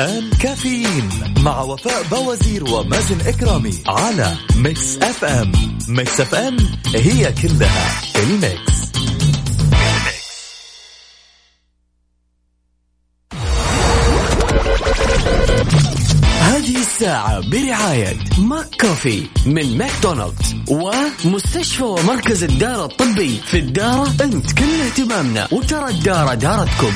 الآن كافيين مع وفاء بوازير ومازن إكرامي على Mix FM. Mix FM هي كلها ال mix. هذه الساعة برعاية ماك كوفي من ماكدونالدز ومستشفى ومركز الدارة الطبي في الدارة أنت كل اهتمامنا وترى الدارة دارتكم.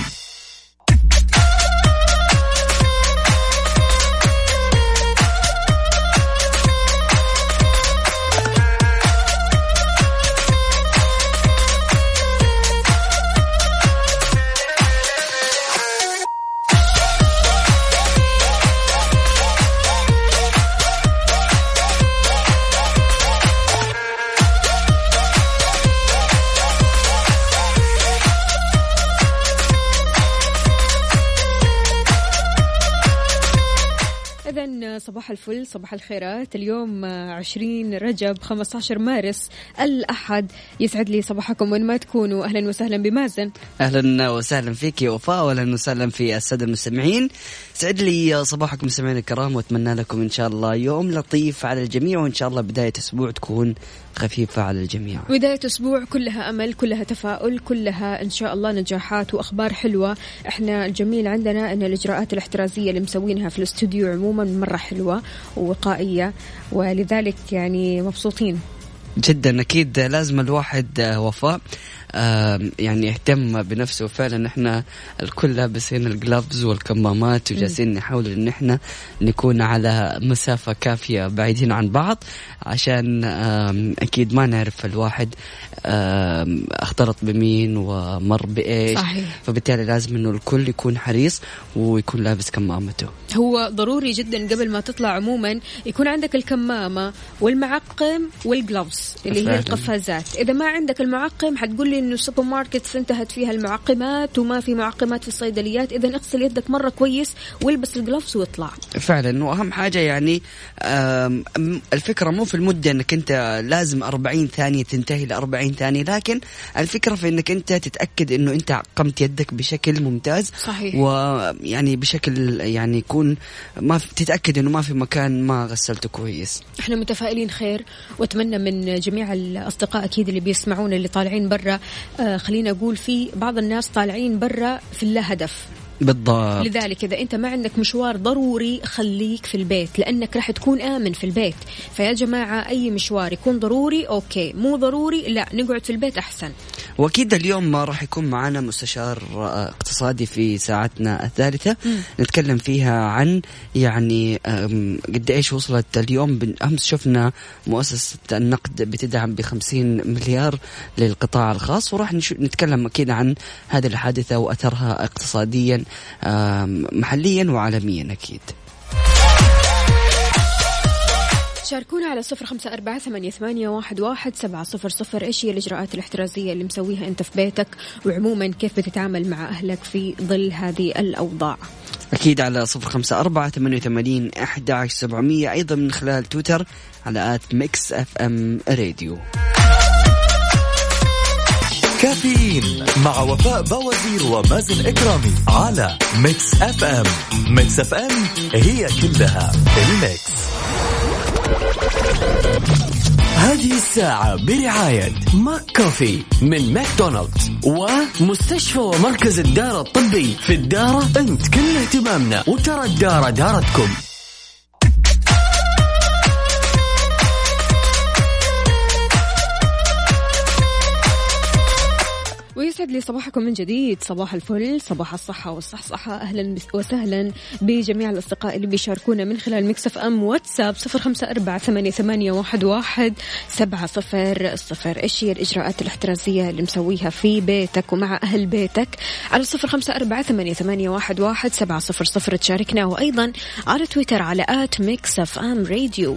صباح الفل صباح الخيرات اليوم 20 رجب 15 مارس. الأحد يسعد لي صباحكم وين ما تكونوا. أهلا وسهلا بمازن. أهلا وسهلا فيك يا وفاء واهلا وسهلا في السادة المستمعين. سعد لي صباحكم مستمعينا الكرام وأتمنى لكم إن شاء الله يوم لطيف على الجميع وإن شاء الله بداية أسبوع تكون خفيفة على الجميع. بداية أسبوع كلها أمل كلها تفاؤل كلها إن شاء الله نجاحات وأخبار حلوة. إحنا الجميل عندنا أن الإجراءات الاحترازية اللي مسوينها في الاستوديو عموما مرة حلوة ووقائية ولذلك يعني مبسوطين. جدا أكيد لازم الواحد وفاء. يعني يهتم بنفسه. فعلا إحنا الكل لابسين الجلافز والكمامات وجالسين نحاول إن إحنا نكون على مسافة كافية بعيدين عن بعض عشان أكيد ما نعرف الواحد اختلط بمين ومر بإيش. صحيح. فبالتالي لازم إنه الكل يكون حريص ويكون لابس كمامته. هو ضروري جدا قبل ما تطلع عموما يكون عندك الكمامة والمعقم وال gloves اللي هي فعلاً. القفازات. إذا ما عندك المعقم حتقول لي إنه السوبر ماركت انتهت فيها المعقمات وما في معقمات في الصيدليات. إذا اغسل يدك مرة كويس والبس ال gloves واطلع. فعلا. وأهم حاجة يعني الفكرة مو في المدة إنك أنت لازم 40 ثانية تنتهي ل 40 ثانية لكن الفكرة في إنك أنت تتأكد إنه أنت عقمت يدك بشكل ممتاز. صحيح. ويعني بشكل يعني يكون ما تتأكد إنه ما في مكان ما غسلته كويس. إحنا متفائلين خير. وأتمنى من جميع الأصدقاء أكيد اللي بيسمعونا اللي طالعين برا خلينا أقول في بعض الناس طالعين برا في اللا هدف. بالضبط. لذلك إذا أنت ما عندك مشوار ضروري خليك في البيت لأنك راح تكون آمن في البيت. فيا جماعة أي مشوار يكون ضروري أوكي. مو ضروري لا نقعد في البيت أحسن. وأكيد اليوم راح يكون معنا مستشار آه، اقتصادي في ساعتنا الثالثة. نتكلم فيها عن يعني قد إيش وصلت اليوم. أمس شفنا مؤسسة النقد بتدعم ب 50 مليار للقطاع الخاص وراح نتكلم أكيد عن هذه الحادثة وأثرها اقتصاديا محليا وعالميا أكيد. شاركونا على صفر خمسة أربعة ثمانية, ثمانية واحد, واحد سبعة صفر صفر. إيش هي الإجراءات الاحترازية اللي مسويها أنت في بيتك؟ وعموما كيف بتتعامل مع أهلك في ظل هذه الأوضاع؟ أكيد على صفر خمسة أربعة ثمانية وثمانين أحد عشر سبعمية أيضا من خلال تويتر على at Mix FM Radio. كافيين مع وفاء بوازير ومازن إكرامي على Mix FM. Mix FM هي كلها ال mix. هذه الساعة برعاية ماك كوفي من ماكدونالدز ومستشفى ومركز الدارة الطبي في الدارة أنت كل اهتمامنا وترى الدارة دارتكم. يسعد لي صباحكم من جديد. صباح الفل صباح الصحة والصحصحة. أهلا وسهلا بجميع الأصدقاء اللي بيشاركونا من خلال Mix FM واتساب صفر خمسة أربعة ثمانية, واحد, سبعة صفر صفر. إيش هي الإجراءات الاحترازية اللي مسويها في بيتك ومع أهل بيتك؟ على صفر خمسة أربعة ثمانية, واحد سبعة صفر صفر تشاركنا. وأيضا على تويتر على at Mix FM Radio.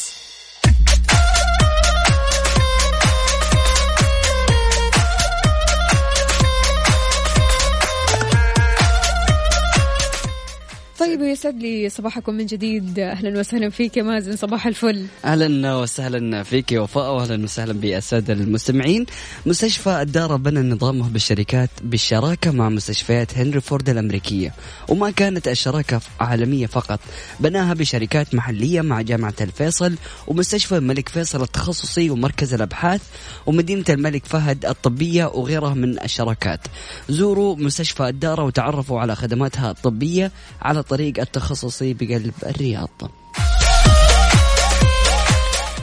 طيب ويسعد لي صباحكم من جديد. أهلا وسهلا فيك يا مازن صباح الفل. أهلا وسهلا فيك يا وفاء واهلا وسهلا بالسادة المستمعين. مستشفى الدار بنى نظامه بالشركات بالشراكة مع مستشفيات هنري فورد الأمريكية. وما كانت الشراكة عالمية فقط بناها بشركات محلية مع جامعة الفيصل ومستشفى الملك فيصل التخصصي ومركز الأبحاث ومدينة الملك فهد الطبية وغيرها من الشراكات. زوروا مستشفى الدار وتعرفوا على خدماتها الطبية على طريق التخصصي بقلب الرياض.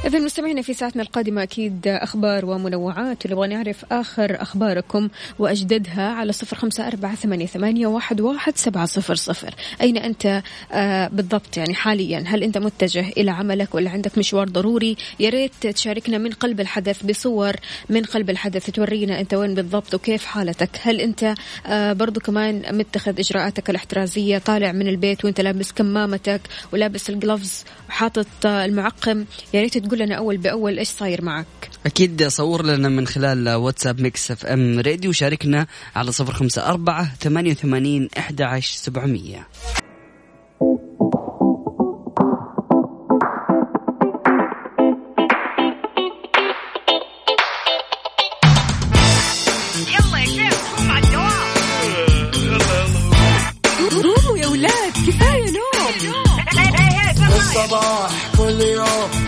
إذا مستمعينا في ساعتنا القادمة أكيد أخبار ومنوعات. ونبغى نعرف آخر أخباركم وأجددها على صفر خمسة أربعة ثمانية, ثمانية واحد, واحد سبعة صفر صفر. أين أنت آه بالضبط يعني حاليا؟ هل أنت متجه إلى عملك ولا عندك مشوار ضروري؟ يا ريت تشاركنا من قلب الحدث بصور من قلب الحدث تورينا أنت وين بالضبط وكيف حالتك. هل أنت آه برضو كمان متخذ إجراءاتك الاحترازية طالع من البيت وأنت لابس كمامتك ولابس ال gloves وحاطط آه المعقم؟ يا ريت تقول لنا أول بأول إيش صاير معك؟ أكيد صور لنا من خلال واتساب Mix FM Radio شاركنا على صفر خمسة أربعة ثمانية وثمانين أحد عشر سبعمية كفاية نوم. الصباح كل يوم.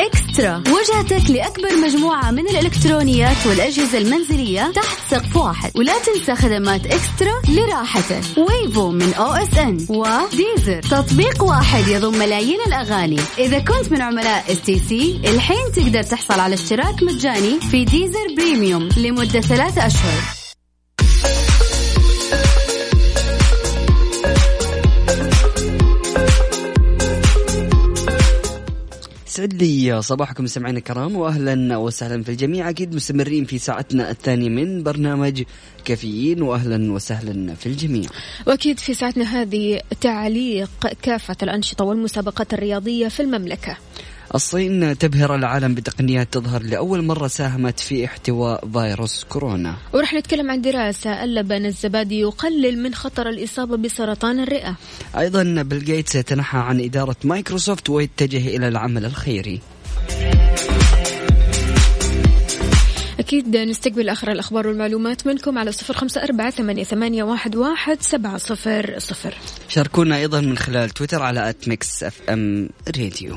eXtra. وجهتك لأكبر مجموعة من الإلكترونيات والأجهزة المنزلية تحت سقف واحد. ولا تنسى خدمات eXtra لراحتك. ويفو من OSN و Deezer. تطبيق واحد يضم ملايين الأغاني. إذا كنت من عملاء STC الحين تقدر تحصل على اشتراك مجاني في Deezer Premium لمدة ثلاثة أشهر. يسعد لي صباحكم مستمعينا الكرام واهلا وسهلا في الجميع أكيد مستمرين في ساعتنا الثانية من برنامج كافيين واهلا وسهلا في الجميع. وأكيد في ساعتنا هذه تعليق كافة الأنشطة والمسابقات الرياضية في المملكة الصين تبهر العالم بتقنيات تظهر لأول مرة ساهمت في احتواء فيروس كورونا. ورح نتكلم عن دراسة اللبن الزبادي يقلل من خطر الإصابة بسرطان الرئة أيضا بيل جيتس يتنحى عن إدارة مايكروسوفت ويتجه إلى العمل الخيري. أكيد نستقبل آخر الأخبار والمعلومات منكم على صفر خمسة أربعة ثمانية, ثمانية واحد, واحد سبعة صفر صفر شاركونا أيضا من خلال تويتر على @Mix FM Radio.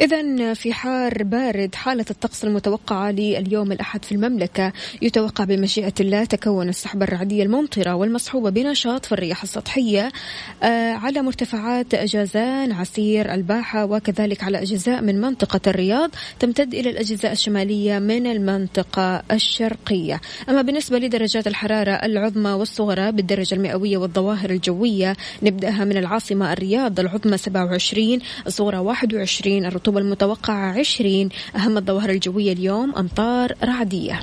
إذا في حار بارد حالة الطقس المتوقعة لليوم الأحد في المملكة. يتوقع بمشيئة الله تكون السحبة الرعدية الممطرة والمصحوبة بنشاط في الرياح السطحية. آه، على مرتفعات جازان عسير الباحة وكذلك على أجزاء من منطقة الرياض تمتد إلى الأجزاء الشمالية من المنطقة الشرقية. أما بالنسبة لدرجات الحرارة العظمى والصغرى بالدرجة المئوية والظواهر الجوية نبدأها من العاصمة الرياض العظمى 27 الصغرى 21 الرطوبة المتوقعة 20 أهم الظواهر الجوية اليوم أمطار رعدية.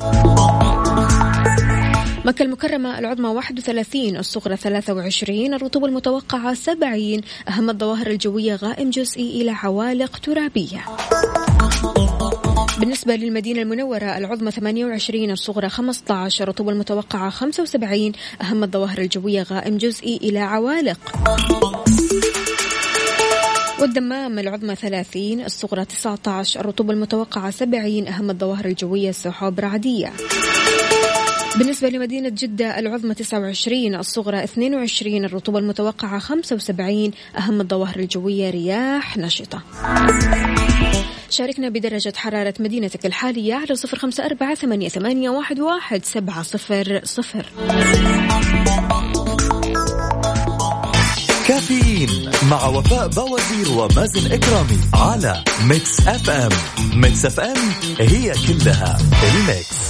مكة المكرمة العظمى 31 الصغرى 23 الرطوبة المتوقعة 70 أهم الظواهر الجوية غائم جزئي إلى عوالق ترابية. بالنسبة للمدينة المنورة العظمى 28 الصغرى 15 الرطوبة المتوقعة 75 أهم الظواهر الجوية غائم جزئي إلى عوالق. والدمام العظمى 30 الصغرى 19 الرطوبة المتوقعة 70 أهم الظواهر الجوية سحاب رعدية بالنسبة لمدينة جدة العظمى 29 الصغرى 22 الرطوبة المتوقعة 75 أهم الظواهر الجوية رياح نشطة. شاركنا بدرجة حرارة مدينتك الحالية على صفر خمسة أربعة ثمانية, واحد سبعة صفر صفر. كافيين مع وفاء بوازير ومازن إكرامي على Mix FM Mix FM it's all in the mix.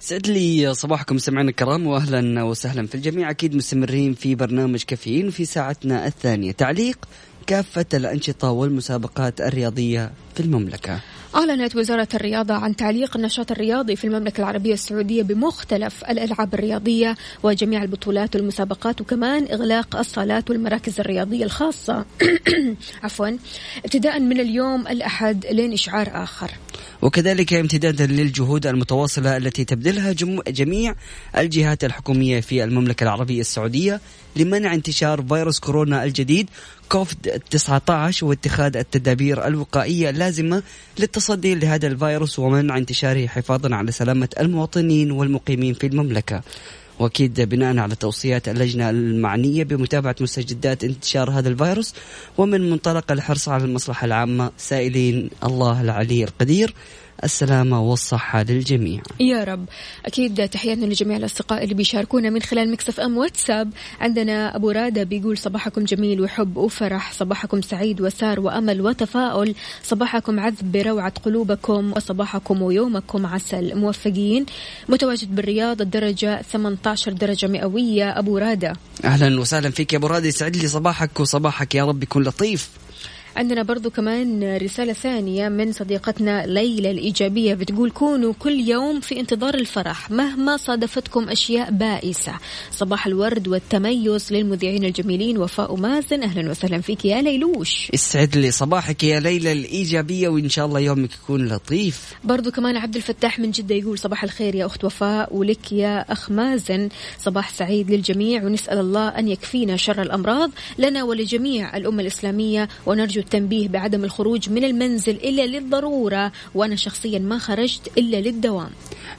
سعد لي صباحكم سمعنا الكرام واهلا وسهلا في الجميع. أكيد مستمرين في برنامج كافيين في ساعتنا الثانية. تعليق كافة الأنشطة والمسابقات الرياضية في المملكة. أعلنت وزارة الرياضة عن تعليق النشاط الرياضي في المملكة العربية السعودية بمختلف الألعاب الرياضية وجميع البطولات والمسابقات وكمان إغلاق الصالات والمراكز الرياضية الخاصة. عفوا ابتداء من اليوم الأحد لين إشعار آخر. وكذلك امتدادا للجهود المتواصلة التي تبذلها جميع الجهات الحكومية في المملكة العربية السعودية لمنع انتشار فيروس كورونا الجديد كوفيد 19 واتخاذ التدابير الوقائية اللازمة للتصدي لهذا الفيروس ومنع انتشاره حفاظا على سلامة المواطنين والمقيمين في المملكة. وأكيد بناء على توصيات اللجنة المعنية بمتابعة مستجدات انتشار هذا الفيروس ومن منطلق الحرص على المصلحة العامة سائلين الله العلي القدير السلامة والصحة للجميع. يا رب. أكيد تحياتنا لجميع الأصدقاء اللي بيشاركونا من خلال مكسف أم واتساب. عندنا أبو رادة بيقول صباحكم جميل وحب وفرح. صباحكم سعيد وسار وأمل وتفاؤل. صباحكم عذب بروعة قلوبكم وصباحكم ويومكم عسل. موفقين. متواجد بالرياض الدرجة 18 درجة مئوية. أبو رادة. أهلا وسهلا فيك يا أبو رادة. يسعد لي صباحك وصباحك يا رب يكون لطيف. عندنا برضو كمان رسالة ثانية من صديقتنا ليلى الإيجابية بتقول كونوا كل يوم في انتظار الفرح مهما صادفتكم أشياء بائسة. صباح الورد والتميز للمذيعين الجميلين وفاء مازن أهلا وسهلا فيك يا ليلوش. يسعد لي صباحك يا ليلى الإيجابية وإن شاء الله يومك يكون لطيف. برضو كمان عبد الفتاح من جدة يقول صباح الخير يا أخت وفاء ولك يا أخ مازن. صباح سعيد للجميع ونسأل الله أن يكفينا شر الأمراض لنا ولجميع الأمة الإسلامية ونرجو التنبيه بعدم الخروج من المنزل إلا للضرورة وأنا شخصيا ما خرجت إلا للدوام.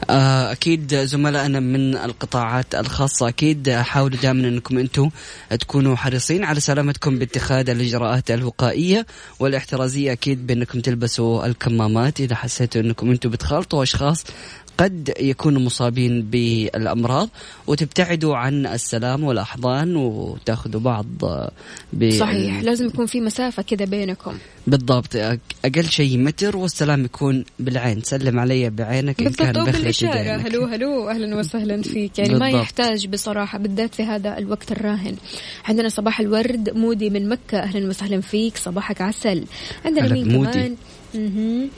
آه، أكيد زملائنا من القطاعات الخاصة. أكيد حاولوا دائما أنكم أنتم تكونوا حريصين على سلامتكم باتخاذ الإجراءات الوقائية والاحترازية. أكيد بأنكم تلبسوا الكمامات إذا حسيتوا أنكم أنتم بتخالطوا أشخاص قد يكونوا مصابين بالأمراض وتبتعدوا عن السلام والأحضان وتاخذوا بعض ب... صحيح. لازم يكون في مسافة كذا بينكم. بالضبط. أقل شيء متر والسلام يكون بالعين. سلم علي بعينك إن كان بالاشاره هلو هلو. أهلا وسهلا فيك. يعني بالضبط. ما يحتاج بصراحة بالذات في هذا الوقت الراهن. عندنا صباح الورد. مودي من مكة. أهلا وسهلا فيك. صباحك عسل. عندنا مين مودي. كمان؟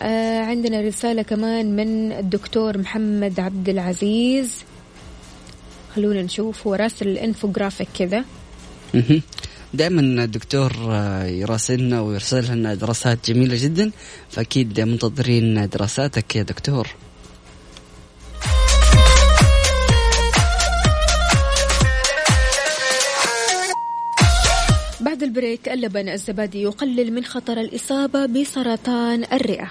آه عندنا رسالة كمان من الدكتور محمد عبد العزيز. خلونا نشوف هو راسل الإنفوجرافيك كذا. دائما الدكتور آه، يراسلنا ويرسل لنا دراسات جميلة جدا فأكيد منتظرين دراساتك يا دكتور. ال break اللبن الزبادي يقلل من خطر الإصابة بسرطان الرئة.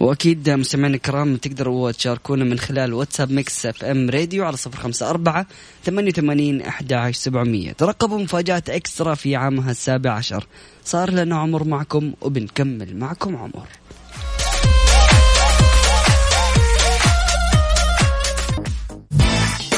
وأكيد مستمعينا الكرام تقدروا تشاركونا من خلال واتساب Mix FM Radio على صفر خمسة أربعة ثمانية وثمانين أحد عشر سبعمية. ترقبوا مفاجآت eXtra في عامها السابع عشر. صار لنا عمر معكم وبنكمل معكم عمر.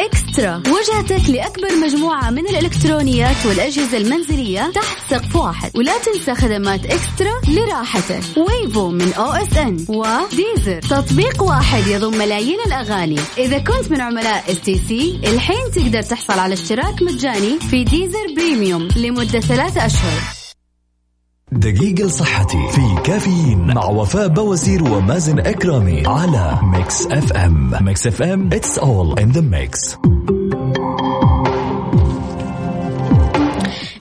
eXtra. وجهتك لأكبر مجموعة من الإلكترونيات والأجهزة المنزلية تحت سقف واحد. ولا تنسى خدمات eXtra لراحتك. Wavo من OSN و Deezer. تطبيق واحد يضم ملايين الأغاني. إذا كنت من عملاء STC الحين تقدر تحصل على اشتراك مجاني في Deezer Premium لمدة ثلاثة أشهر. دقيقة لصحتي في كافيين مع وفاء بوازير ومازن إكرامي على Mix FM. Mix FM it's all in the mix.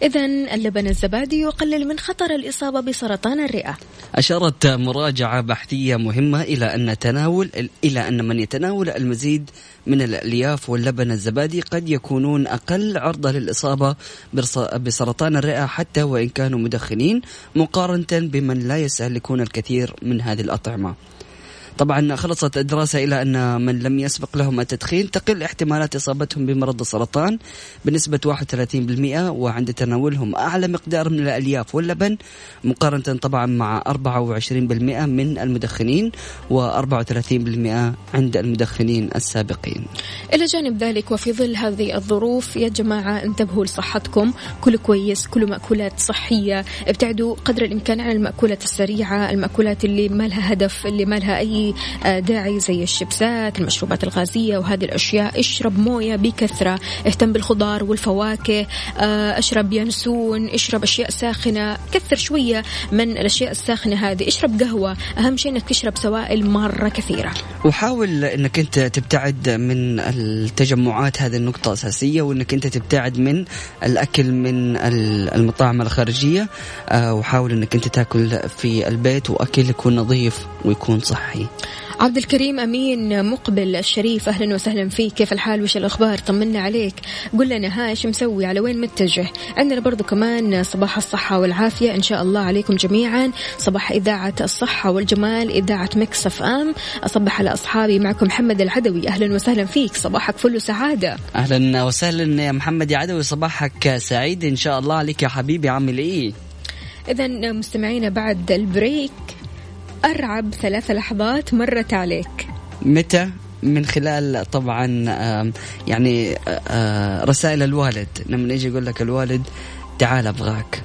إذا اللبن الزبادي يقلل من خطر الإصابة بسرطان الرئة أشارت مراجعة بحثية مهمة إلى أن تناول إلى أن من يتناول المزيد من الألياف واللبن الزبادي قد يكونون أقل عرضة للإصابة بسرطان الرئة حتى وإن كانوا مدخنين مقارنة بمن لا يستهلكون الكثير من هذه الأطعمة. طبعا خلصت الدراسة إلى أن من لم يسبق لهم التدخين تقل احتمالات إصابتهم بمرض السرطان بنسبة 31% وعند تناولهم أعلى مقدار من الألياف واللبن مقارنة طبعا مع 24% من المدخنين و34% عند المدخنين السابقين. إلى جانب ذلك وفي ظل هذه الظروف يا جماعة انتبهوا لصحتكم. كلوا كويس كلوا مأكولات صحية. ابتعدوا قدر الإمكان عن المأكولات السريعة المأكولات اللي ما لها هدف اللي ما لها أي داعي زي الشيبسات المشروبات الغازية وهذه الأشياء. اشرب موية بكثرة اهتم بالخضار والفواكه آه، اشرب ينسون اشرب أشياء ساخنة. كثر شوية من الأشياء الساخنة هذه. اشرب قهوة. أهم شيء أنك تشرب سوائل مرة كثيرة. وحاول إنك أنت تبتعد من التجمعات هذه النقطة أساسية وإنك أنت تبتعد من الأكل من ال- المطاعم الخارجية. آه، وحاول إنك أنت تاكل في البيت وأكل يكون نظيف ويكون صحي. عبد الكريم أمين مقبل الشريف أهلا وسهلا فيك. كيف الحال؟ وش الأخبار؟ طمنا عليك. قل لنا ها إيش مسوي على وين متجه؟ عندنا برضو كمان صباح الصحة والعافية. إن شاء الله عليكم جميعا. صباح إذاعة الصحة والجمال إذاعة Mix FM. أصبح على أصحابي معكم محمد العدوي. أهلا وسهلا فيك. صباحك فل وسعادة. أهلا وسهلا يا محمد. يا عدوي صباحك سعيد إن شاء الله عليك يا حبيبي عامل إيه؟ اذا مستمعينا بعد ال break أرعب ثلاث لحظات مرت عليك. متى؟ من خلال طبعا يعني رسائل الوالد. لما يجي يقول لك الوالد تعال أبغاك.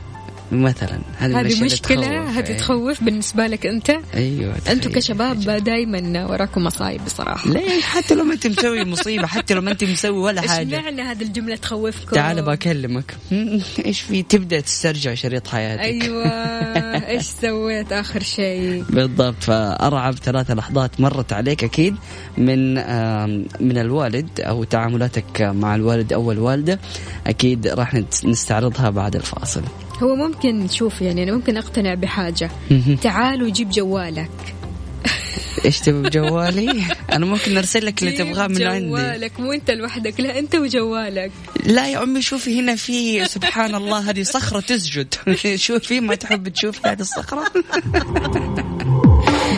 مثلا. هذه هذه تخوف. هذه إيه. تخوف بالنسبة لك أيوه أنتم تخيل. كشباب دائما وراكم مصايب بصراحة. ليه حتى لو ما أنت مسوي مصيبة حتى لو ما أنت مسوي ولا إيش حاجة. معنى هذه الجملة تخوفكم؟ تعال بكلمك إيش في تبدأ تسترجع شريط حياتك. أيوه. إيش سويت آخر شيء؟ بالضبط. فأرعب ثلاث لحظات مرت عليك أكيد من من الوالد أو تعاملاتك مع الوالد أو الوالدة. أكيد راح نستعرضها بعد الفاصل. هو ممكن شوف يعني أنا ممكن أقتنع بحاجة. تعال وجيب جوالك. إيش تبي بجوالي؟ أنا ممكن أرسل لك اللي تبغاه من عندي. جوالك مو أنت لوحدك لا أنت وجوالك. لا يا أمي شوفي هنا في سبحان الله هذه صخرة تسجد. شوفي ما تحب تشوفي هذه الصخرة؟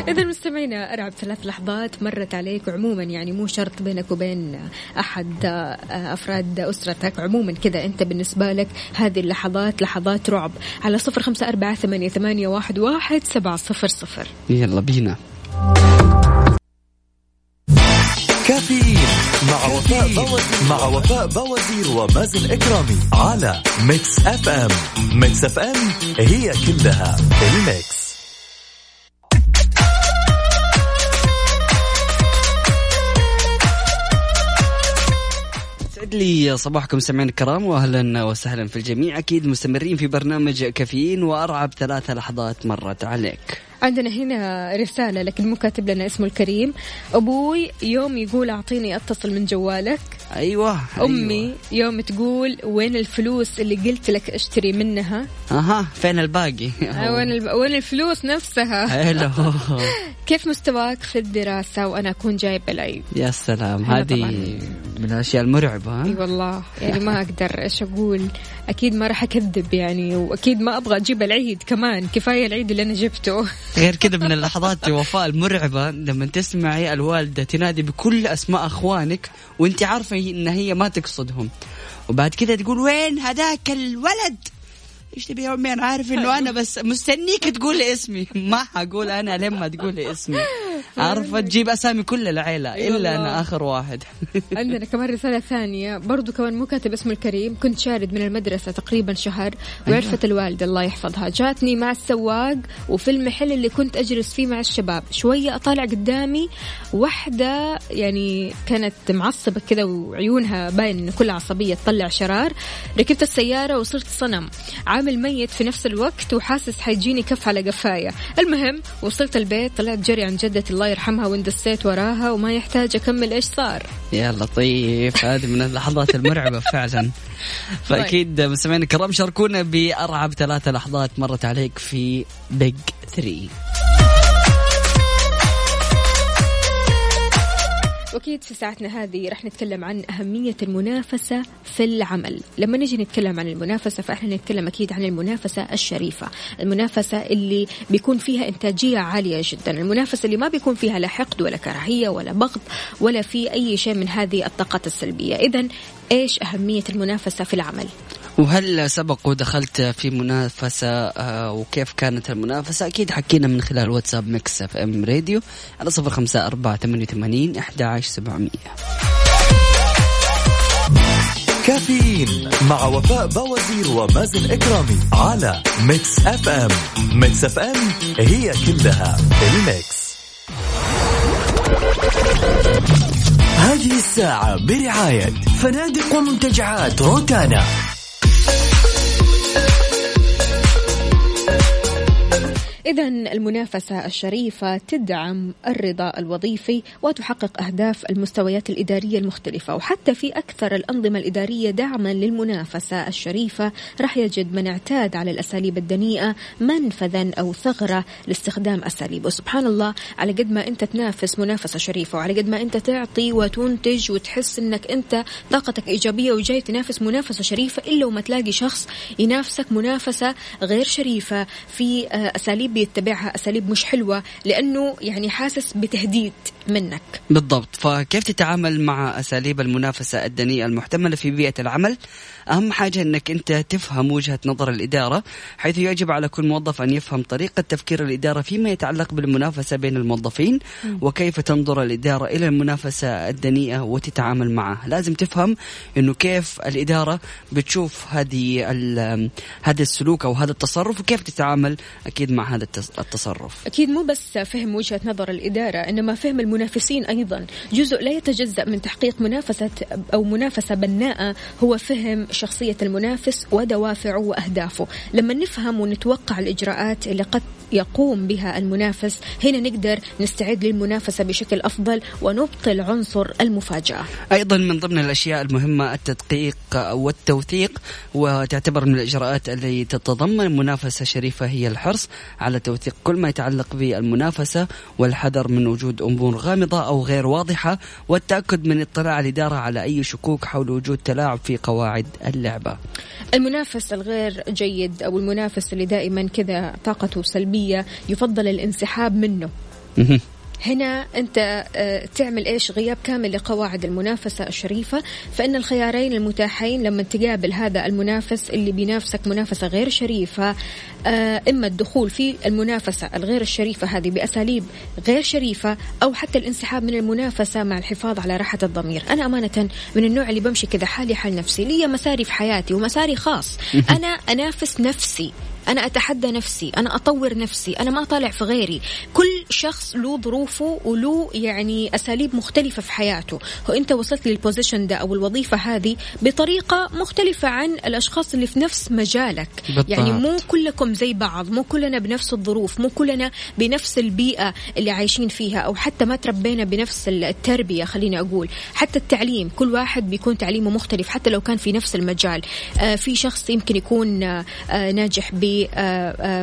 اذا مستمعينا أرعب ثلاث لحظات مرت عليك عموما يعني مو شرط بينك وبين أحد آه، أفراد أسرتك. عموما كذا أنت بالنسبة لك هذه اللحظات لحظات رعب. على صفر خمسة أربعة ثمانية, ثمانية واحد, واحد سبعة صفر صفر. يلا بينا. كافيين مع وفاء بوازير مع وفاء بوازير ومازن إكرامي على Mix FM. Mix FM it's all in the mix. يسعد لي صباحكم سمعين الكرام واهلا وسهلا في الجميع. أكيد مستمرين في برنامج كافيين وأرعب ثلاث لحظات مرت عليك. عندنا هنا رسالة لكن مو كاتب لنا اسمه الكريم أبوي يوم يقول أعطيني أتصل من جوالك أيوه أمي أيوة. يوم تقول وين الفلوس اللي قلت لك أشتري منها أها فين الباقي؟ آه، وين الب- وين الفلوس نفسها حلو كيف مستواك في الدراسة وأنا أكون جايب العيد يا سلام هذه. من الأشياء المرعبة إي ها؟ والله يعني ما أقدر إيش أقول أكيد ما راح أكذب يعني وأكيد ما أبغى أجيب العيد كمان كفاية العيد اللي أنا جبته. غير كذا من اللحظات وفاء المرعبة لما تسمعي الوالدة تنادي بكل أسماء أخوانك وأنت عارفة إن هي ما تقصدهم. وبعد كذا تقول وين هذاك الولد؟ إيش تبي يا أمي؟ أنا عارف إنه أنا بس مستنيك تقولي اسمي. ما حقول أنا لما تقولي اسمي. عارفه تجيب أسامي كل العيلة إلا. أنا آخر واحد. عندنا كمان رسالة ثانية. برضو كمان مو كاتب اسم الكريم كنت شارد من المدرسة تقريبا شهر وعرفت الوالدة الله يحفظها. جاتني مع السواق وفي المحل اللي كنت أجلس فيه مع الشباب. شوية أطالع قدامي واحدة يعني كانت معصبة كذا وعيونها باين إنه كلها عصبية تطلع شرار. ركبت السيارة وصرت صنم. عامل ميت في نفس الوقت وحاسس حيجيني كف على قفايا. المهم وصلت البيت طلعت جري عن جدتي الله يرحمها واندسيت وراها وما يحتاج أكمل. إيش صار؟ يا لطيف. هذه من اللحظات المرعبة فعلا. فأكيد مستمعينا الكرام شاركونا بأرعب ثلاثة لحظات مرت عليك في بيج 3 واكيد في ساعتنا هذه رح نتكلم عن أهمية المنافسة في العمل. لما نجي نتكلم عن المنافسة فإحنا نتكلم أكيد عن المنافسة الشريفة المنافسة اللي بيكون فيها إنتاجية عالية جدا المنافسة اللي ما بيكون فيها لا حقد ولا كراهية ولا بغض ولا في أي شيء من هذه الطاقات السلبية. اذا إيش أهمية المنافسة في العمل؟ وهل سبق ودخلت في منافسة آه، وكيف كانت المنافسة؟ أكيد حكينا من خلال واتساب Mix FM Radio على صفر خمسة أربعة ثمانية وثمانين أحد عشر سبعمية. كافيين مع وفاء باوزير ومازن إكرامي على Mix FM. Mix FM هي كلها ال mix. هذه الساعة برعاية فنادق ومنتجعات روتانا. إذا المنافسة الشريفة تدعم الرضا الوظيفي وتحقق أهداف المستويات الإدارية المختلفة. وحتى في أكثر الأنظمة الإدارية دعما للمنافسة الشريفة راح يجد من اعتاد على الأساليب الدنيئة منفذا أو ثغرة لاستخدام أساليب وسبحان الله على قد ما أنت تنافس منافسة شريفة وعلى قد ما أنت تعطي وتنتج وتحس أنك أنت طاقتك إيجابية وجاي تنافس منافسة شريفة إلا وما تلاقي شخص ينافسك منافسة غير شريفة في آه، أساليب بيتبعها أساليب مش حلوة لأنه يعني حاسس بتهديد. منك. بالضبط. فكيف تتعامل مع أساليب المنافسة الدنيئة المحتملة في بيئة العمل؟ أهم حاجة أنك أنت تفهم وجهة نظر الإدارة حيث يجب على كل موظف أن يفهم طريقة تفكير الإدارة فيما يتعلق بالمنافسة بين الموظفين وكيف تنظر الإدارة إلى المنافسة الدنيئة وتتعامل معها. لازم تفهم أنه كيف الإدارة بتشوف هذه هذا السلوك أو هذا التصرف وكيف تتعامل أكيد مع هذا التص- التصرف. أكيد مو بس فهم وجهة نظر الإدارة إنما فهم المنافسين أيضا. جزء لا يتجزأ من تحقيق منافسة أو منافسة بناءة هو فهم شخصية المنافس ودوافعه وأهدافه. لما نفهم ونتوقع الإجراءات اللي قد يقوم بها المنافس هنا نقدر نستعد للمنافسة بشكل أفضل ونبطل عنصر المفاجأة أيضا من ضمن الأشياء المهمة التدقيق والتوثيق وتعتبر من الإجراءات التي تتضمن منافسة شريفة هي الحرص على توثيق كل ما يتعلق بالمنافسة والحذر من وجود أمور غامضة أو غير واضحة والتأكد من اطلاع الإدارة على أي شكوك حول وجود تلاعب في قواعد اللعبة. المنافس الغير جيد أو المنافس اللي دائما كذا طاقته سلبية يفضل الانسحاب منه. هنا أنت آه، تعمل إيش؟ غياب كامل لقواعد المنافسة الشريفة فإن الخيارين المتاحين لما تقابل هذا المنافس اللي بينافسك منافسة غير شريفة آه، إما الدخول في المنافسة الغير الشريفة هذه بأساليب غير شريفة أو حتى الانسحاب من المنافسة مع الحفاظ على راحة الضمير. أنا أمانة من النوع اللي بمشي كذا حالي حال نفسي. لي مساري في حياتي ومساري خاص. أنا أنافس نفسي. أنا أتحدى نفسي أنا أطور نفسي أنا ما أطالع في غيري. كل شخص له ظروفه وله يعني أساليب مختلفة في حياته. وانت وصلت للبوزيشن ده أو الوظيفة هذه بطريقة مختلفة عن الأشخاص اللي في نفس مجالك. بالضبط. يعني مو كلكم زي بعض مو كلنا بنفس الظروف مو كلنا بنفس البيئة اللي عايشين فيها أو حتى ما تربينا بنفس التربية خليني أقول. حتى التعليم كل واحد بيكون تعليمه مختلف حتى لو كان في نفس المجال. آه في شخص يمكن يكون آه آه، ناجح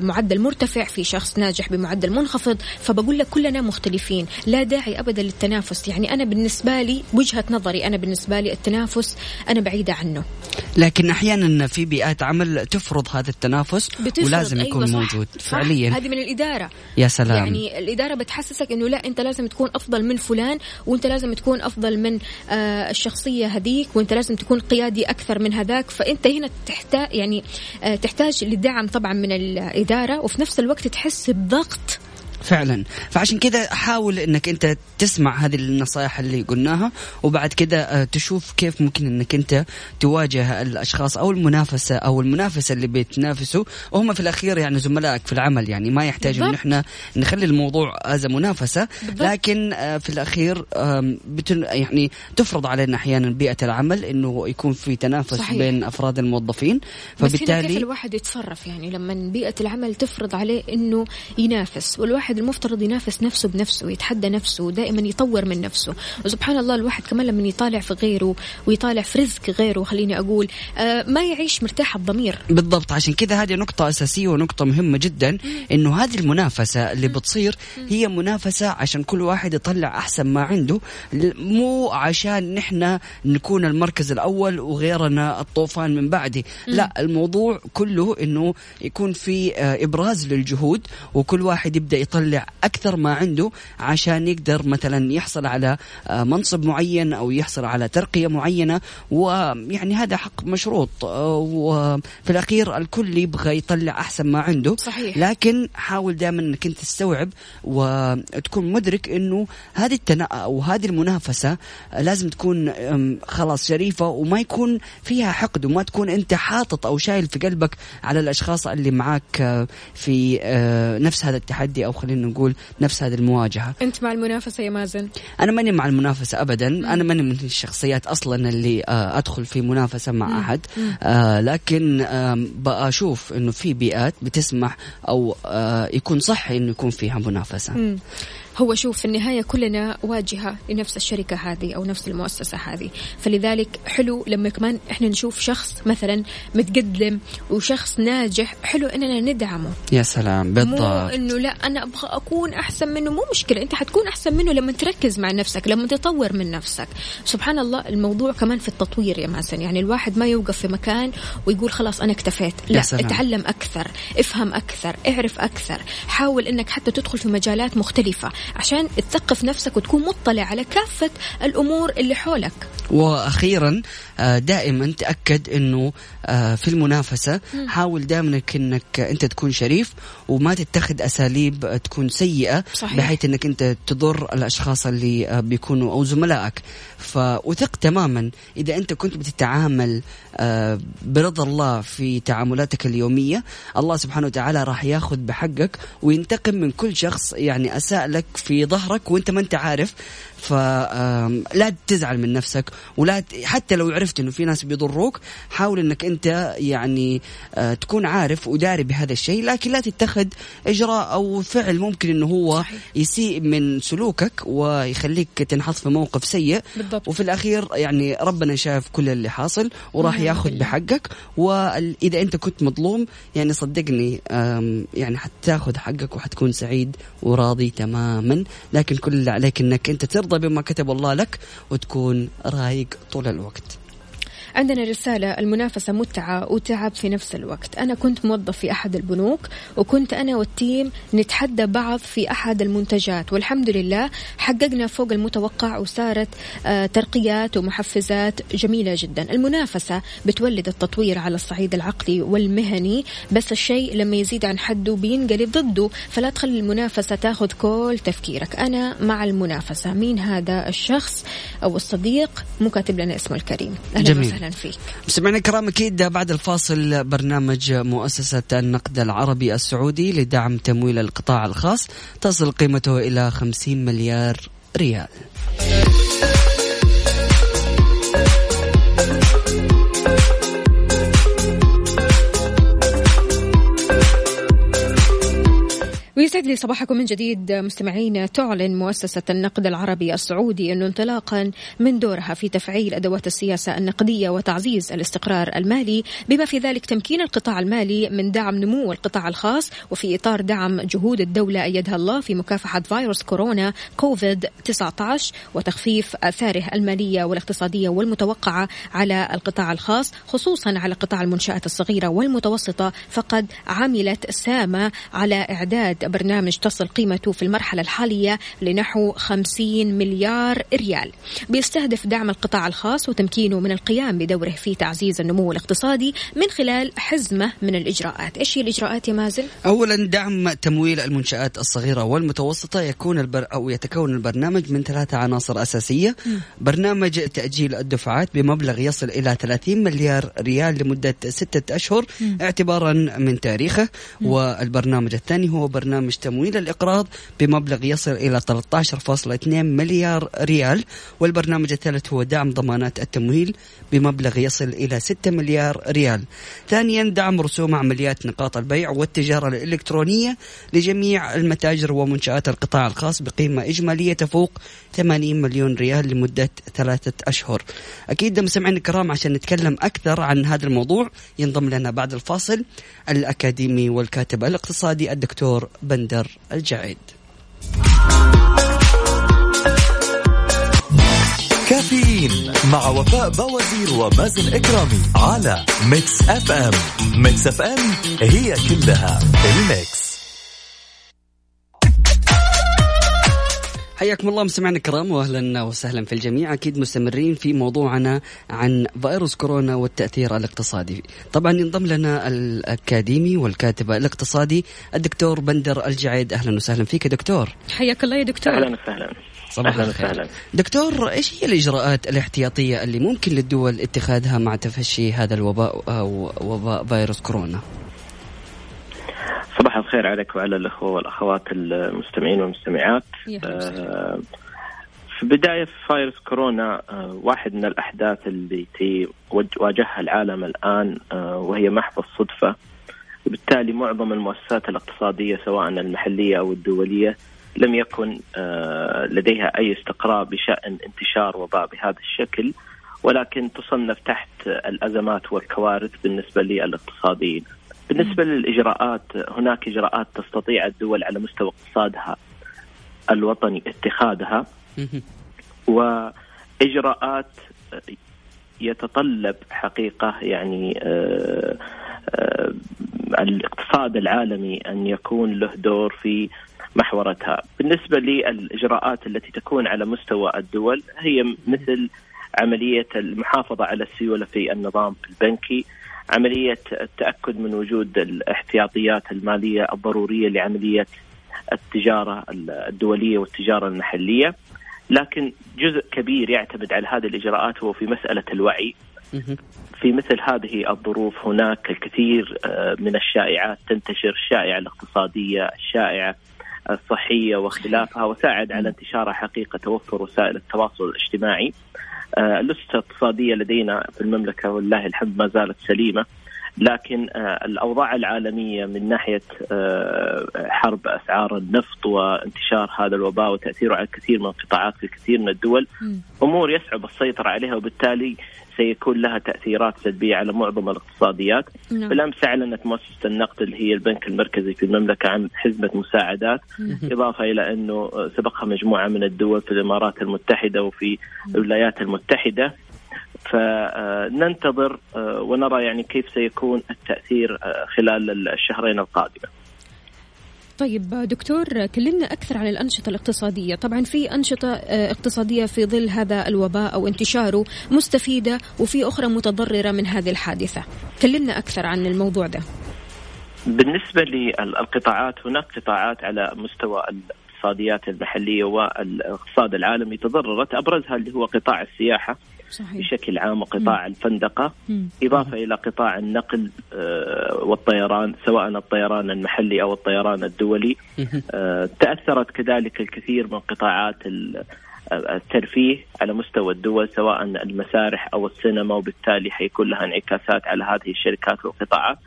بمعدل مرتفع في شخص ناجح بمعدل منخفض فبقول لك كلنا مختلفين. لا داعي ابدا للتنافس. يعني أنا بالنسبة لي وجهة نظري أنا بالنسبة لي التنافس أنا بعيدة عنه. لكن أحيانا في بيئات عمل تفرض هذا التنافس بتفرض ولازم أيوة يكون صح موجود صح. فعليا. هذه من الإدارة. يا سلام. يعني الإدارة بتحسسك إنه لا أنت لازم تكون أفضل من فلان وأنت لازم تكون أفضل من آه الشخصية هذيك وأنت لازم تكون قيادي أكثر من هذاك. فأنت هنا تحتاج يعني آه تحتاج لدعم طبعا من الإدارة وفي نفس الوقت تحس بضغط فعلا فعشان كذا حاول إنك أنت تسمع هذه النصائح اللي قلناها وبعد كذا آه، تشوف كيف ممكن إنك أنت تواجه الأشخاص أو المنافسة أو المنافسة اللي بيتنافسوا وهم في الأخير يعني زملائك في العمل يعني ما يحتاج إن. إحنا نخلي الموضوع از منافسة بالضبط. لكن آه، في الأخير بتن يعني تفرض علينا أحيانا بيئة العمل إنه يكون في تنافس صحيح. بين أفراد الموظفين بس هنا كيف فبالتالي الواحد يتصرف يعني لما بيئة العمل تفرض عليه إنه ينافس والواحد المفترض ينافس نفسه بنفسه ويتحدى نفسه ودائما يطور من نفسه. وسبحان الله الواحد كمان لما يطالع في غيره ويطالع في رزق غيره خليني أقول آه ما يعيش مرتاح الضمير. بالضبط. عشان كذا هذه نقطة أساسية ونقطة مهمة جدا إنه هذه المنافسة اللي بتصير هي منافسة عشان كل واحد يطلع أحسن ما عنده مو عشان نحن نكون المركز الأول وغيرنا الطوفان من بعده. لا الموضوع كله إنه يكون في آه، إبراز للجهود وكل واحد يبدأ يطلع أكثر ما عنده عشان يقدر مثلا يحصل على آه، منصب معين أو يحصل على ترقية معينة. ويعني هذا حق مشروط. آه، وفي الأخير الكل يبغى يطلع أحسن ما عنده. صحيح. لكن حاول دائما أنك أنت تستوعب وتكون مدرك أنه هذه التنا أو هذه المنافسة آه، لازم تكون خلاص شريفة وما يكون فيها حقد وما تكون أنت حاطط أو شايل في قلبك على الأشخاص اللي معاك في نفس هذا التحدي أو خلينا نقول نفس هذه المواجهة. أنت مع المنافسة يا مازن؟ أنا ماني مع المنافسة ابدا. أنا ماني من الشخصيات أصلا اللي آه، أدخل في منافسة مع أحد. آه، لكن آم، بشوف إنه في بيئات بتسمح أو آه، يكون صحي إنه يكون فيها منافسة. مم. هو شوف في النهاية كلنا واجهة لنفس الشركة هذه أو نفس المؤسسة هذه. فلذلك حلو لما كمان إحنا نشوف شخص مثلا متقدم وشخص ناجح حلو إننا ندعمه. يا سلام مو بالضبط. إنه لا أنا أبغى أكون أحسن منه مو مشكلة أنت حتكون أحسن منه لما تركز مع نفسك لما تطور من نفسك. سبحان الله الموضوع كمان في التطوير يا ماسن يعني الواحد ما يوقف في مكان ويقول خلاص أنا اكتفيت. يا لا سلام. اتعلم أكثر افهم أكثر اعرف أكثر حاول إنك حتى تدخل في مجالات مختلفة. عشان تثقف نفسك وتكون مطلع على كافة الأمور اللي حولك. وأخيرا آه، دائما تأكد إنه آه، في المنافسة. حاول دائما إنك أنت تكون شريف وما تتخذ أساليب تكون سيئة صحيح. بحيث إنك أنت تضر الأشخاص اللي آه، بيكونوا أو زملائك. فوثق تماما. إذا أنت كنت بتتعامل آه، برضا الله في تعاملاتك اليومية الله سبحانه وتعالى راح ياخذ بحقك وينتقم من كل شخص يعني أساء لك في ظهرك وانت ما انت عارف. فلا تزعل من نفسك ولا حتى لو عرفت إنه في ناس بيضروك حاول إنك أنت يعني آه، تكون عارف وداري بهذا الشيء لكن لا تتخذ إجراء أو فعل ممكن إنه هو. يسيء من سلوكك ويخليك تنحط في موقف سيء بالضبط. وفي الأخير يعني ربنا شايف كل اللي حاصل وراح ياخذ. بحقك واذا أنت كنت مظلوم يعني صدقني يعني حتاخذ حقك وحتكون سعيد وراضي تماما لكن كل اللي عليك انك أنت ترضى بما كتب الله لك وتكون رايق طول الوقت. عندنا رسالة المنافسة متعة وتعب في نفس الوقت. أنا كنت موظف في أحد البنوك وكنت أنا والتيم نتحدى بعض في أحد المنتجات والحمد لله حققنا فوق المتوقع وصارت آه، ترقيات ومحفزات جميلة جدا. المنافسة بتولد التطوير على الصعيد العقلي والمهني بس الشيء لما يزيد عن حده بينقلب ضده فلا تخلي المنافسة تاخذ كل تفكيرك. أنا مع المنافسة. مين هذا الشخص أو الصديق؟ مو كاتب لنا اسمه الكريم. أهلا. وسهلا. فيك مستمعينا الكرام أكيد بعد الفاصل برنامج مؤسسة النقد العربي السعودي لدعم تمويل القطاع الخاص تصل قيمته إلى 50 مليار ريال. ويسعد لي صباحكم من جديد مستمعين تعلن مؤسسة النقد العربي السعودي أنه انطلاقا من دورها في تفعيل أدوات السياسة النقدية وتعزيز الاستقرار المالي بما في ذلك تمكين القطاع المالي من دعم نمو القطاع الخاص وفي إطار دعم جهود الدولة أيدها الله في مكافحة فيروس كورونا كوفيد 19 وتخفيف آثاره المالية والاقتصادية والمتوقعة على القطاع الخاص خصوصا على قطاع المنشآت الصغيرة والمتوسطة فقد عملت سامة على إعداد برنامج تصل قيمته في المرحلة الحالية لنحو 50 مليار ريال. بيستهدف دعم القطاع الخاص وتمكينه من القيام بدوره في تعزيز النمو الاقتصادي من خلال حزمة من الإجراءات. إيش هي الإجراءات يا مازن؟ اولا دعم تمويل المنشآت الصغيرة والمتوسطة. يكون البر أو يتكون البرنامج من ثلاثة عناصر أساسية. برنامج تأجيل الدفعات بمبلغ يصل إلى 30 مليار ريال لمدة ستة أشهر اعتبارا من تاريخه. والبرنامج الثاني هو برنامج تمويل الاقراض بمبلغ يصل إلى 13.2 مليار ريال والبرنامج الثالث هو دعم ضمانات التمويل بمبلغ يصل إلى 6 مليار ريال ثانيا دعم رسوم عمليات نقاط البيع والتجارة الإلكترونية لجميع المتاجر ومنشآت القطاع الخاص بقيمة إجمالية تفوق 80 مليون ريال لمدة ثلاثة أشهر. أكيد مستمعينا الكرام عشان نتكلم أكثر عن هذا الموضوع ينضم لنا بعد الفاصل الأكاديمي والكاتب الاقتصادي الدكتور بندر الجعيد. كافيين مع وفاء باوزير ومازن إكرامي على Mix FM Mix FM هي كلها ال mix حياكم الله مستمعينا الكرام واهلا وسهلا في الجميع. أكيد مستمرين في موضوعنا عن فيروس كورونا والتأثير الاقتصادي. طبعا ينضم لنا الأكاديمي والكاتب الاقتصادي الدكتور بندر الجعيد. أهلا وسهلا فيك يا دكتور. حياك الله يا دكتور. أهلا وسهلا. صباح الخير. وسهلاً. دكتور إيش هي الإجراءات الاحتياطية اللي ممكن للدول اتخاذها مع تفشي هذا الوباء أو وباء فيروس كورونا؟ الخير عليك وعلى الأخوة والأخوات المستمعين والمستمعات. آه، في بداية فيروس كورونا آه، واحد من الأحداث اللي تي- وج- واجهها العالم الآن آه، وهي محض الصدفة وبالتالي معظم المؤسسات الاقتصادية سواء المحلية أو الدولية لم يكن آه، لديها أي استقراء بشأن انتشار وباء بهذا الشكل ولكن تصنف تحت الأزمات والكوارث بالنسبة للاقتصاديين. بالنسبة للإجراءات هناك إجراءات تستطيع الدول على مستوى اقتصادها الوطني اتخاذها. وإجراءات يتطلب حقيقة يعني آه، آه، الاقتصاد العالمي أن يكون له دور في محورتها. بالنسبة للإجراءات التي تكون على مستوى الدول هي مثل عملية المحافظة على السيولة في النظام البنكي، عملية التأكد من وجود الاحتياطيات المالية الضرورية لعملية التجارة الدولية والتجارة المحلية. لكن جزء كبير يعتمد على هذه الإجراءات هو في مسألة الوعي. في مثل هذه الظروف هناك الكثير آه، من الشائعات تنتشر الشائعة الاقتصادية الشائعة الصحية وخلافها وساعد على انتشار حقيقة توفر وسائل التواصل الاجتماعي اللسته الاقتصادية لدينا في المملكة والله الحمد ما زالت سليمة. لكن آه، الأوضاع العالمية من ناحية آه، حرب أسعار النفط وانتشار هذا الوباء وتأثيره على الكثير من القطاعات في الكثير من الدول. أمور يصعب السيطرة عليها وبالتالي سيكون لها تأثيرات سلبية على معظم الاقتصاديات. نعم. بالأمس أعلنت مؤسسة النقد اللي هي البنك المركزي في المملكة عن حزمة مساعدات إضافة إلى أنه سبقها مجموعة من الدول في الإمارات المتحدة وفي الولايات المتحدة. فننتظر آه، ونرى يعني كيف سيكون التأثير آه، خلال الشهرين القادمة. طيب دكتور كلمنا أكثر عن الأنشطة الاقتصادية. طبعا في أنشطة آه، اقتصادية في ظل هذا الوباء أو انتشاره مستفيدة وفي أخرى متضررة من هذه الحادثة. كلمنا أكثر عن الموضوع ده. بالنسبة للقطاعات هناك قطاعات على مستوى الاقتصاديات المحلية والإقتصاد العالمي تضررت. أبرزها اللي هو قطاع السياحة. صحيح. بشكل عام وقطاع الفندقة. مم. إضافة إلى قطاع النقل آه، والطيران سواء الطيران المحلي أو الطيران الدولي. آه، تأثرت كذلك الكثير من قطاعات آه، الترفيه على مستوى الدول سواء المسارح أو السينما وبالتالي حيكون لها انعكاسات على هذه الشركات والقطاعات.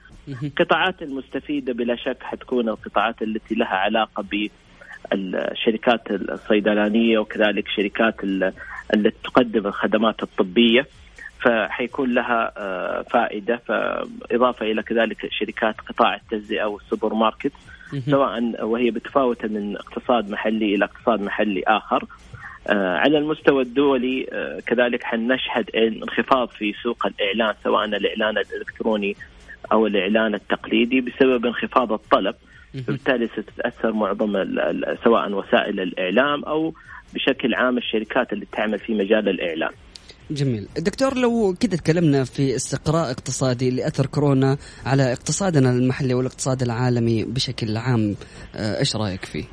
القطاعات المستفيدة بلا شك حتكون القطاعات التي لها علاقة بالشركات الصيدلانية وكذلك شركات ال- التي تقدم الخدمات الطبية فحيكون لها آه، فائدة فإضافة إلى كذلك شركات قطاع التجزئة والسوبر ماركت سواء وهي بتفاوت من اقتصاد محلي إلى اقتصاد محلي آخر. آه، على المستوى الدولي آه، كذلك حنشهد انخفاض في سوق الإعلان سواء الإعلان الإلكتروني أو الإعلان التقليدي بسبب انخفاض الطلب. فبالتالي ستتأثر معظم سواء وسائل الإعلام أو بشكل عام الشركات اللي تعمل في مجال الإعلام. جميل. دكتور لو كده تكلمنا في استقراء اقتصادي لأثر كورونا على اقتصادنا المحلي والاقتصاد العالمي بشكل عام آه، إيش رأيك فيه؟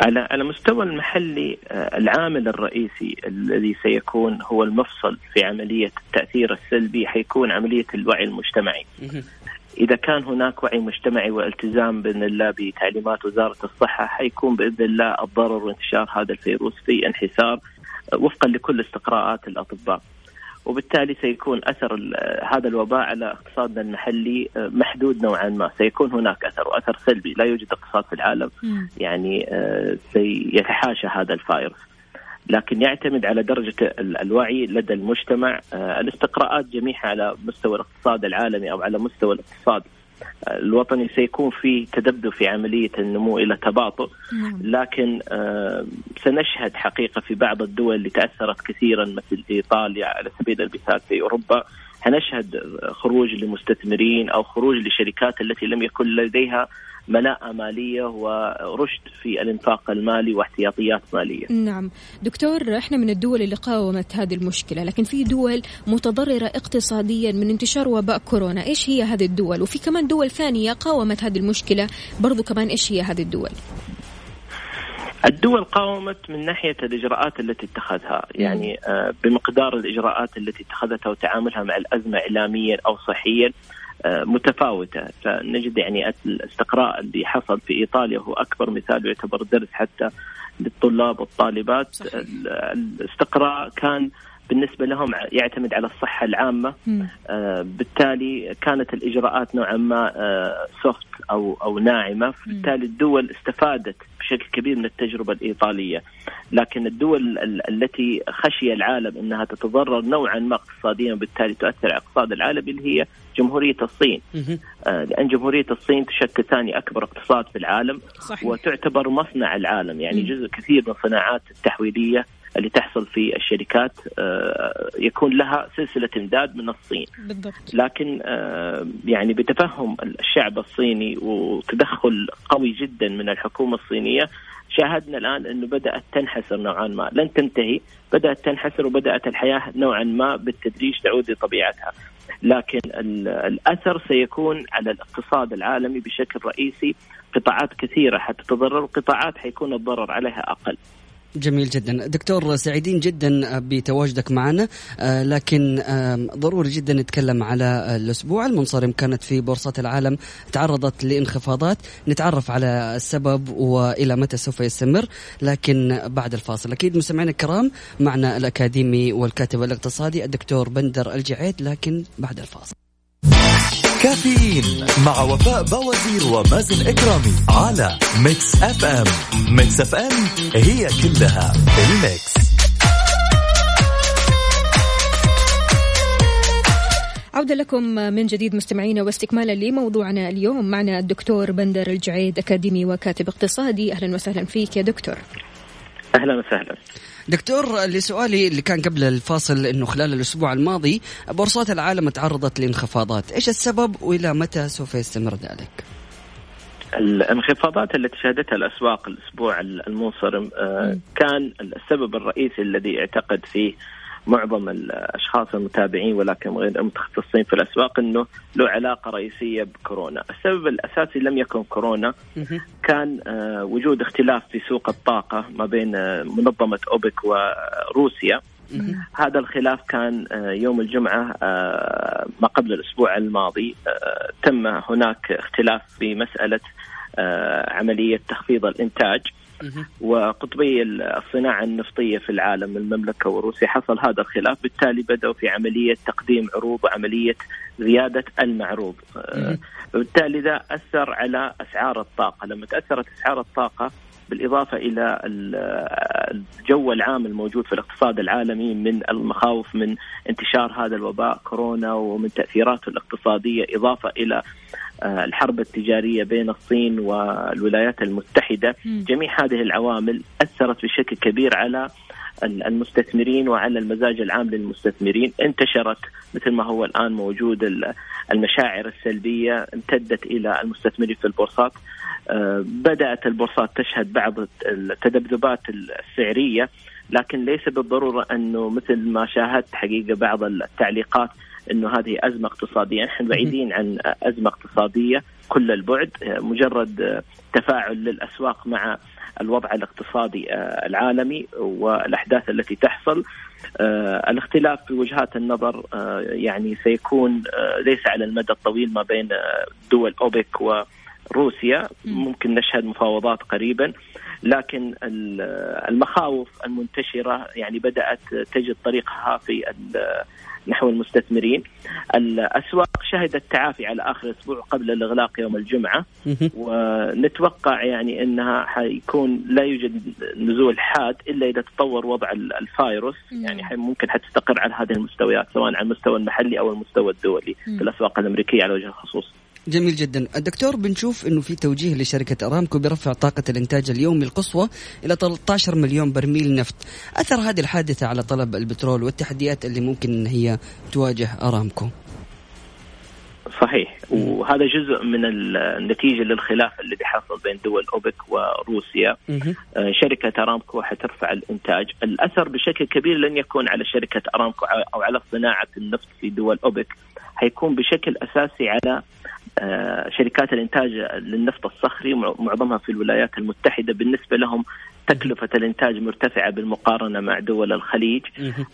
على على مستوى المحلي آه، العامل الرئيسي الذي سيكون هو المفصل في عملية التأثير السلبي حيكون عملية الوعي المجتمعي. إذا كان هناك وعي مجتمعي والتزام بإذن الله بتعليمات وزارة الصحة حيكون بإذن الله الضرر وانتشار هذا الفيروس في انحسار آه، وفقا لكل استقراءات الأطباء. وبالتالي سيكون أثر ال- هذا الوباء على اقتصادنا المحلي آه، محدود نوعا ما، سيكون هناك أثر وأثر سلبي، لا يوجد اقتصاد في العالم. يعني آه، سيتحاشى هذا الفيروس لكن يعتمد على درجة ال- الوعي لدى المجتمع آه، الاستقراءات جميعها على مستوى الاقتصاد العالمي أو على مستوى الاقتصاد. آه، الوطني سيكون في تذبذب في عملية النمو إلى تباطؤ. نعم. لكن آه، سنشهد حقيقة في بعض الدول اللي تأثرت كثيرا مثل إيطاليا على سبيل المثال في أوروبا. حنشهد خروج لمستثمرين أو خروج لشركات التي لم يكن لديها ملاءة مالية ورشد في الإنفاق المالي واحتياطيات مالية. نعم. دكتور إحنا من الدول اللي قاومت هذه المشكلة لكن في دول متضررة اقتصاديا من انتشار وباء كورونا. إيش هي هذه الدول؟ وفي كمان دول ثانية قاومت هذه المشكلة برضو كمان إيش هي هذه الدول؟ الدول قاومت من ناحية الإجراءات التي اتخذها. يعني آه، بمقدار الإجراءات التي اتخذتها وتعاملها مع الأزمة إعلاميا أو صحيا متفاوتة فنجد يعني الاستقراء اللي حصل في إيطاليا هو أكبر مثال يعتبر درس حتى للطلاب والطالبات صحيح. ال- الاستقراء كان بالنسبة لهم يعتمد على الصحة العامة. مم. آه، بالتالي كانت الإجراءات نوعا ما سوفت أو أو ناعمة. بالتالي الدول استفادت بشكل كبير من التجربة الإيطالية. لكن الدول ال- التي خشي العالم إنها تتضرر نوعا ما اقتصاديا وبالتالي تؤثر على الاقتصاد العالمي اللي هي جمهورية الصين. آه، لأن جمهورية الصين تشكل ثاني أكبر اقتصاد في العالم. صحيح. وتعتبر مصنع العالم يعني مم. جزء كثير من الصناعات التحويلية اللي تحصل في الشركات آه، يكون لها سلسلة إمداد من الصين بالضبط لكن آه، يعني بتفهم الشعب الصيني وتدخل قوي جدا من الحكومة الصينية شاهدنا الآن إنه بدأت تنحسر نوعا ما، لن تنتهي، بدأت تنحسر وبدأت الحياة نوعا ما بالتدريج تعود لطبيعتها. لكن ال- الأثر سيكون على الاقتصاد العالمي بشكل رئيسي، قطاعات كثيرة حتتضرر وقطاعات حيكون الضرر عليها أقل. جميل جدا. دكتور سعيدين جدا بتواجدك معنا آه، لكن ضروري جدا نتكلم على الأسبوع. المنصرم كانت في بورصات العالم تعرضت لانخفاضات. نتعرف على السبب وإلى متى سوف يستمر لكن بعد الفاصل. أكيد مستمعينا الكرام معنا الأكاديمي والكاتب الاقتصادي الدكتور بندر الجعيد لكن بعد الفاصل. كافيين مع وفاء باوزير ومازن إكرامي على Mix FM. Mix FM هي كلها ال mix. عودة لكم من جديد مستمعينا واستكمالا لموضوعنا اليوم. معنا الدكتور بندر الجعيد أكاديمي وكاتب اقتصادي. أهلا وسهلا فيك يا دكتور. أهلا وسهلا. دكتور لسؤالي اللي كان قبل الفاصل إنه خلال الأسبوع الماضي بورصات العالم تعرضت لانخفاضات، إيش السبب وإلى متى سوف يستمر ذلك؟ الانخفاضات التي شهدتها الأسواق الأسبوع المنصرم آه، كان السبب الرئيسي الذي اعتقد فيه معظم الأشخاص المتابعين ولكن غير المتخصصين في الأسواق إنه له علاقة رئيسية بكورونا، السبب الأساسي لم يكن كورونا. كان آه، وجود اختلاف في سوق الطاقة ما بين آه، منظمة أوبك وروسيا. هذا الخلاف كان آه، يوم الجمعة ما قبل الأسبوع الماضي تم هناك اختلاف في مسألة عملية تخفيض الإنتاج. وقطبي الصناعة النفطية في العالم المملكة وروسيا حصل هذا الخلاف. بالتالي بدأوا في عملية تقديم عروض وعملية زيادة المعروض. وبالتالي ذا أثر على أسعار الطاقة. لما تأثرت أسعار الطاقة بالإضافة إلى الجو العام الموجود في الاقتصاد العالمي من المخاوف من انتشار هذا الوباء كورونا ومن تأثيراته الاقتصادية إضافة إلى آه، الحرب التجارية بين الصين والولايات المتحدة. جميع هذه العوامل أثرت بشكل كبير على المستثمرين وعلى المزاج العام للمستثمرين. انتشرت مثل ما هو الآن موجود المشاعر السلبية امتدت إلى المستثمرين في البورصات. آه، بدأت البورصات تشهد بعض التذبذبات السعرية لكن ليس بالضرورة أنه مثل ما شاهدت حقيقة بعض التعليقات أنه هذه أزمة اقتصادية. نحن بعيدين عن أزمة اقتصادية كل البعد آه، مجرد تفاعل للأسواق مع الوضع الاقتصادي آه، العالمي والأحداث التي تحصل. الاختلاف في وجهات النظر يعني سيكون ليس على المدى الطويل ما بين دول أوبك و روسيا ممكن نشهد مفاوضات قريبا. لكن المخاوف المنتشرة يعني بدأت تجد طريقها في نحو المستثمرين. الأسواق شهدت تعافي على آخر أسبوع قبل الإغلاق يوم الجمعة. ونتوقع يعني إنها حيكون لا يوجد نزول حاد إلا إذا تطور وضع الفايروس. يعني ممكن حتستقر على هذه المستويات سواء على المستوى المحلي أو المستوى الدولي في الأسواق الأمريكية على وجه الخصوص. جميل جدا. الدكتور بنشوف إنه في توجيه لشركة ارامكو برفع طاقة الإنتاج اليومي القصوى إلى 13 مليون برميل نفط. أثر هذه الحادثة على طلب البترول والتحديات اللي ممكن ان هي تواجه ارامكو صحيح. وهذا جزء من النتيجة للخلاف الذي حصل بين دول أوبك وروسيا. آه، شركة ارامكو حترفع الإنتاج. الأثر بشكل كبير لن يكون على شركة ارامكو أو على صناعة النفط في دول أوبك. حيكون بشكل أساسي على شركات الإنتاج للنفط الصخري معظمها في الولايات المتحدة بالنسبة لهم تكلفة الإنتاج مرتفعة بالمقارنة مع دول الخليج.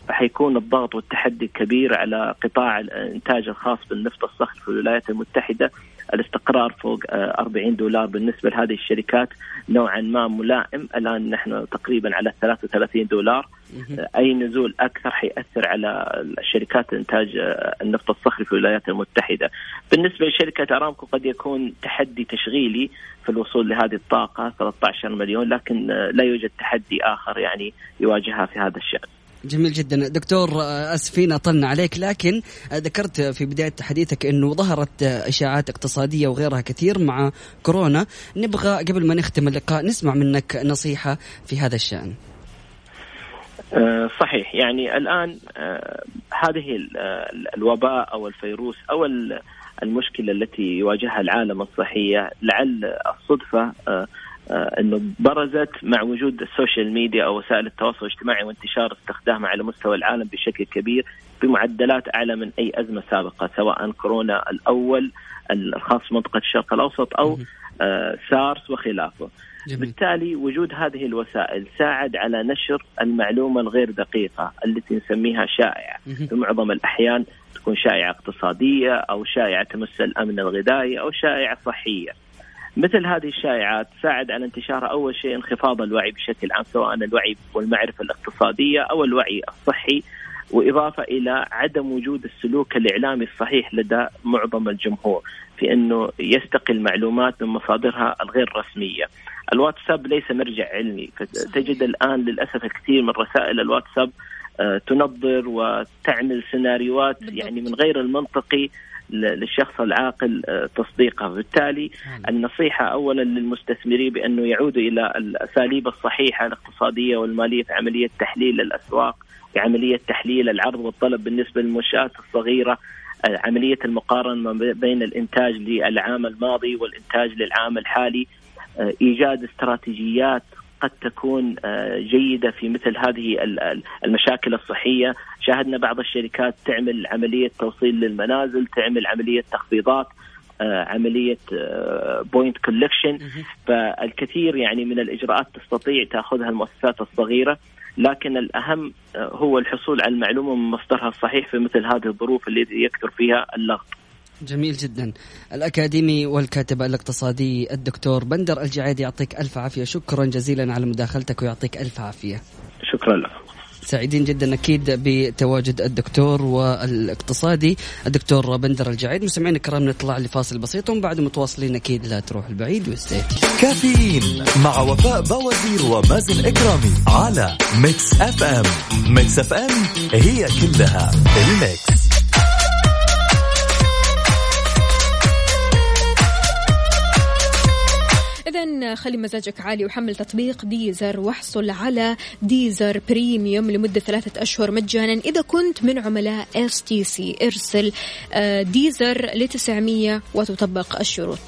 فحيكون الضغط والتحدي كبير على قطاع الإنتاج الخاص بالنفط الصخري في الولايات المتحدة. الاستقرار فوق 40 آه، دولار بالنسبة لهذه الشركات نوعا ما ملائم الآن نحن تقريبا على 33 دولار أي نزول أكثر حيأثر على الشركات إنتاج آه، النفط الصخري في الولايات المتحدة. بالنسبة لشركة أرامكو قد يكون تحدي تشغيلي في الوصول لهذه الطاقة 13 مليون لكن آه، لا يوجد تحدي آخر يعني يواجهها في هذا الشأن. جميل جدا. دكتور آه، آسفين أطلنا عليك. لكن ذكرت في بداية حديثك إنه ظهرت إشاعات اقتصادية وغيرها كثير مع كورونا. نبغى قبل ما نختم اللقاء نسمع منك نصيحة في هذا الشأن. آه، صحيح. يعني الآن آه، هذه الوباء أو الفيروس أو المشكلة التي يواجهها العالم الصحية لعل الصدفة آه، إنه برزت مع وجود السوشيال ميديا أو وسائل التواصل الاجتماعي وانتشار استخدامها على مستوى العالم بشكل كبير بمعدلات أعلى من أي أزمة سابقة سواء كورونا الأول الخاص بمنطقه الشرق الأوسط أو سارس وخلافه. جميل. بالتالي وجود هذه الوسائل ساعد على نشر المعلومة الغير دقيقة التي نسميها شائعة في معظم الأحيان تكون شائعة اقتصادية أو شائعة تمس الأمن الغذائي أو شائعة صحية مثل هذه الشائعات تساعد على انتشار أول شيء انخفاض الوعي بشكل عام سواء الوعي والمعرفة الاقتصادية أو الوعي الصحي وإضافة إلى عدم وجود السلوك الإعلامي الصحيح لدى معظم الجمهور في أنه يستقي المعلومات من مصادرها الغير رسمية. الواتساب ليس مرجع علمي فتجد الآن للأسف الكثير من رسائل الواتساب آه، تنظر وتعمل سيناريوهات يعني من غير المنطقي. للشخص العاقل آه، تصديقها بالتالي النصيحة أولا للمستثمرين بأنه يعودوا إلى الأساليب الصحيحة الاقتصادية والمالية في عملية تحليل الأسواق في عملية تحليل العرض والطلب بالنسبة للمنشآت الصغيرة آه، عملية المقارنة بين الإنتاج للعام الماضي والإنتاج للعام الحالي آه، إيجاد استراتيجيات قد تكون آه، جيدة في مثل هذه المشاكل الصحية، شاهدنا بعض الشركات تعمل عملية توصيل للمنازل، تعمل عملية تخفيضات آه، عملية point collection فالكثير يعني من الإجراءات تستطيع تأخذها المؤسسات الصغيرة. لكن الأهم هو الحصول على المعلومة من مصدرها الصحيح في مثل هذه الظروف اللي يكثر فيها اللغط. جميل جدا. الأكاديمي والكاتب الاقتصادي الدكتور بندر الجعيد يعطيك ألف عافية. شكرا جزيلا على مداخلتك ويعطيك ألف عافية. شكرا لك. سعيدين جدا أكيد بتواجد الدكتور والاقتصادي الدكتور بندر الجعيد. مستمعينا الكرام نطلع لفاصل بسيط ومن بعد متواصلين أكيد لا تروح البعيد و stay كافيين مع وفاء باوزير ومازن إكرامي على Mix FM Mix FM هي كلها ال mix إذا خلي مزاجك عالي وحمل تطبيق Deezer واحصل على Deezer Premium لمدة ثلاثة أشهر مجانا. إذا كنت من عملاء STC إرسل آه، Deezer ل 900 وتطبق الشروط.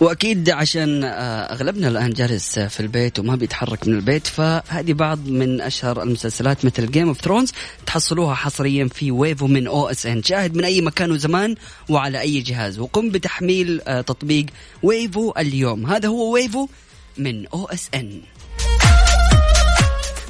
وأكيد عشان آه، أغلبنا الآن جالس في البيت وما بيتحرك من البيت فهذه بعض من أشهر المسلسلات مثل Game of Thrones تحصلوها حصريا في Wavo من OSN. شاهد من أي مكان وزمان وعلى أي جهاز. وقم بتحميل آه، تطبيق Wavo اليوم. هذا هو Wavo من OSN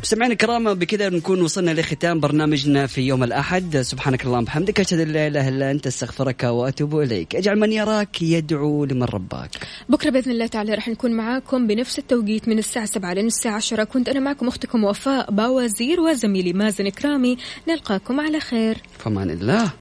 مستمعينا الكرام بكذا نكون وصلنا لختام برنامجنا في يوم الأحد. سبحانك اللهم وبحمدك أشهد أن لا إله إلا أنت أستغفرك وأتوب إليك. أجعل من يراك يدعو لمن رباك. بكرة بإذن الله تعالى راح نكون معاكم بنفس التوقيت من الساعة 7 لين الساعة 10 كنت أنا معكم أختكم وفاء باوزير وزميلي مازن إكرامي نلقاكم على خير. فمان الله.